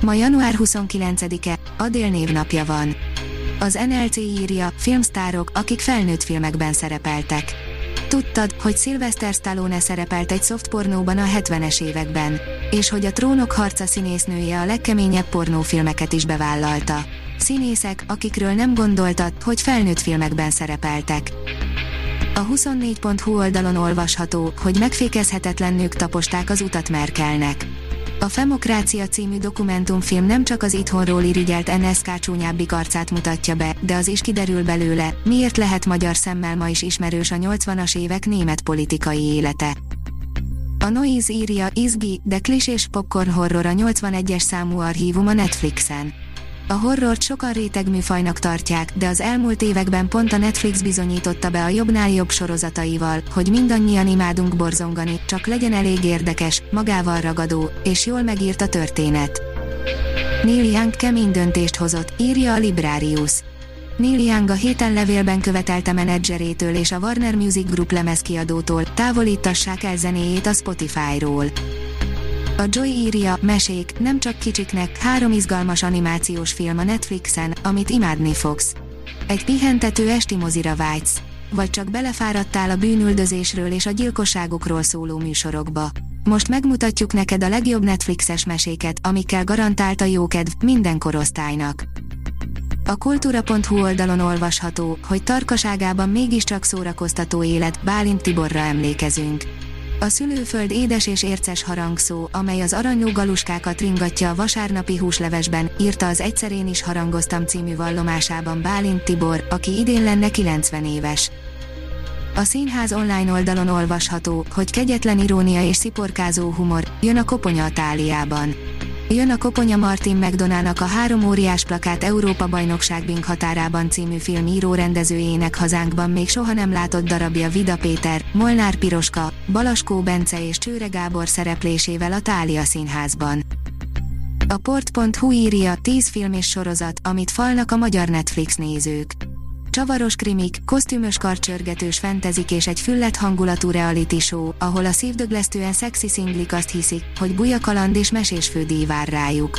Ma január 29-e, Adél névnapja van. Az NLC írja, filmsztárok, akik felnőtt filmekben szerepeltek. Tudtad, hogy Sylvester Stallone szerepelt egy szoftpornóban a 70-es években, és hogy a Trónok harca színésznője a legkeményebb pornófilmeket is bevállalta. Színészek, akikről nem gondoltad, hogy felnőtt filmekben szerepeltek. A 24.hu oldalon olvasható, hogy megfékezhetetlen nők taposták az utat Merkelnek. A Femokrácia című dokumentumfilm nem csak az itthonról irigyelt NSK csúnyábbik arcát mutatja be, de az is kiderül belőle, miért lehet magyar szemmel ma is ismerős a 80-as évek német politikai élete. A Noise írja, izgi, de klisés popcorn horror a 81-es számú archívum a Netflixen. A horrort sokan rétegműfajnak tartják, de az elmúlt években pont a Netflix bizonyította be a jobbnál jobb sorozataival, hogy mindannyian imádunk borzongani, csak legyen elég érdekes, magával ragadó, és jól megírt a történet. Neil Young kemény döntést hozott, írja a Librarius. Neil Young a héten levélben követelte menedzserétől és a Warner Music Group lemezkiadótól, távolítassák el zenéjét a Spotify-ról. A Joy írja, mesék, nem csak kicsiknek, három izgalmas animációs film a Netflixen, amit imádni fogsz. Egy pihentető esti mozira vágysz. Vagy csak belefáradtál a bűnüldözésről és a gyilkosságokról szóló műsorokba. Most megmutatjuk neked a legjobb Netflixes meséket, amikkel garantált a jókedv minden korosztálynak. A kultúra.hu oldalon olvasható, hogy tarkaságában mégiscsak szórakoztató élet, Bálint Tiborra emlékezünk. A szülőföld édes és érces harangszó, amely az aranyó galuskákat ringatja a vasárnapi húslevesben, írta az Egyszerén is harangoztam című vallomásában Bálint Tibor, aki idén lenne 90 éves. A színház online oldalon olvasható, hogy kegyetlen irónia és sziporkázó humor, jön a koponya a táliában. Jön a Koponya Martin McDonaldnak a három óriás plakát Európa bajnokság Bing határában című film író rendezőjének hazánkban még soha nem látott darabja Vida Péter, Molnár Piroska, Balaskó Bence és Csőre Gábor szereplésével a Tália színházban. A port.hu írja 10 film és sorozat, amit falnak a magyar Netflix nézők. Csavaros krimik, kosztümös karcsörgetős fentezik és egy füllet hangulatú reality show, ahol a szívdöglesztően szexi szinglik azt hiszik, hogy buja kaland és mesés fődíj vár rájuk.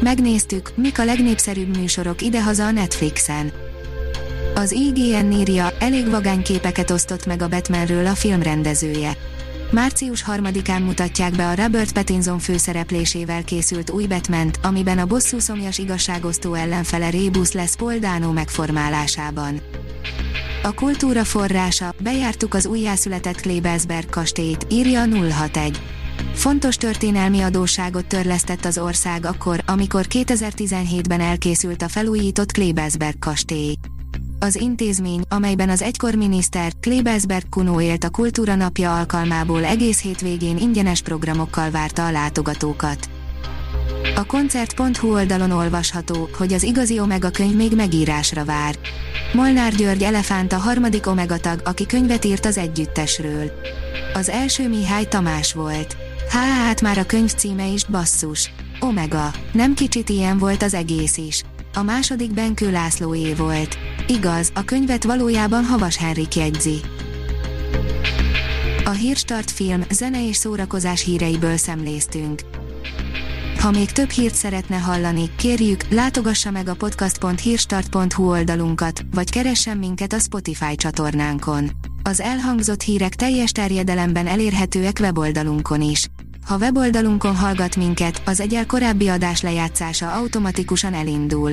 Megnéztük, mik a legnépszerűbb műsorok idehaza a Netflixen. Az IGN írja, elég vagány képeket osztott meg a Batmanről a filmrendezője. Március 3-án mutatják be a Robert Pattinson főszereplésével készült új batman amiben a bosszú szomjas igazságosztó ellenfele Rébus lesz Paul megformálásában. A kultúra forrása, bejártuk az újjászületett Klebelsberg kastélyt, írja 061. Fontos történelmi adósságot törlesztett az ország akkor, amikor 2017-ben elkészült a felújított Klebelsberg kastély. Az intézmény, amelyben az egykor miniszter, Klebelsberg Kuno élt a Kultúra Napja alkalmából egész hétvégén ingyenes programokkal várta a látogatókat. A koncert.hu oldalon olvasható, hogy az igazi Omega könyv még megírásra vár. Molnár György Elefánt a harmadik Omega tag, aki könyvet írt az együttesről. Az első Mihály Tamás volt. Há, hát már a könyv címe is basszus. Omega. Nem kicsit ilyen volt az egész is. A második Benkő Lászlóé volt. Igaz, a könyvet valójában Havas Henrik jegyzi. A Hírstart film, zene és szórakozás híreiből szemléztünk. Ha még több hírt szeretne hallani, kérjük, látogassa meg a podcast.hírstart.hu oldalunkat, vagy keressen minket a Spotify csatornánkon. Az elhangzott hírek teljes terjedelemben elérhetőek weboldalunkon is. Ha weboldalunkon hallgat minket, az egyel korábbi adás lejátszása automatikusan elindul.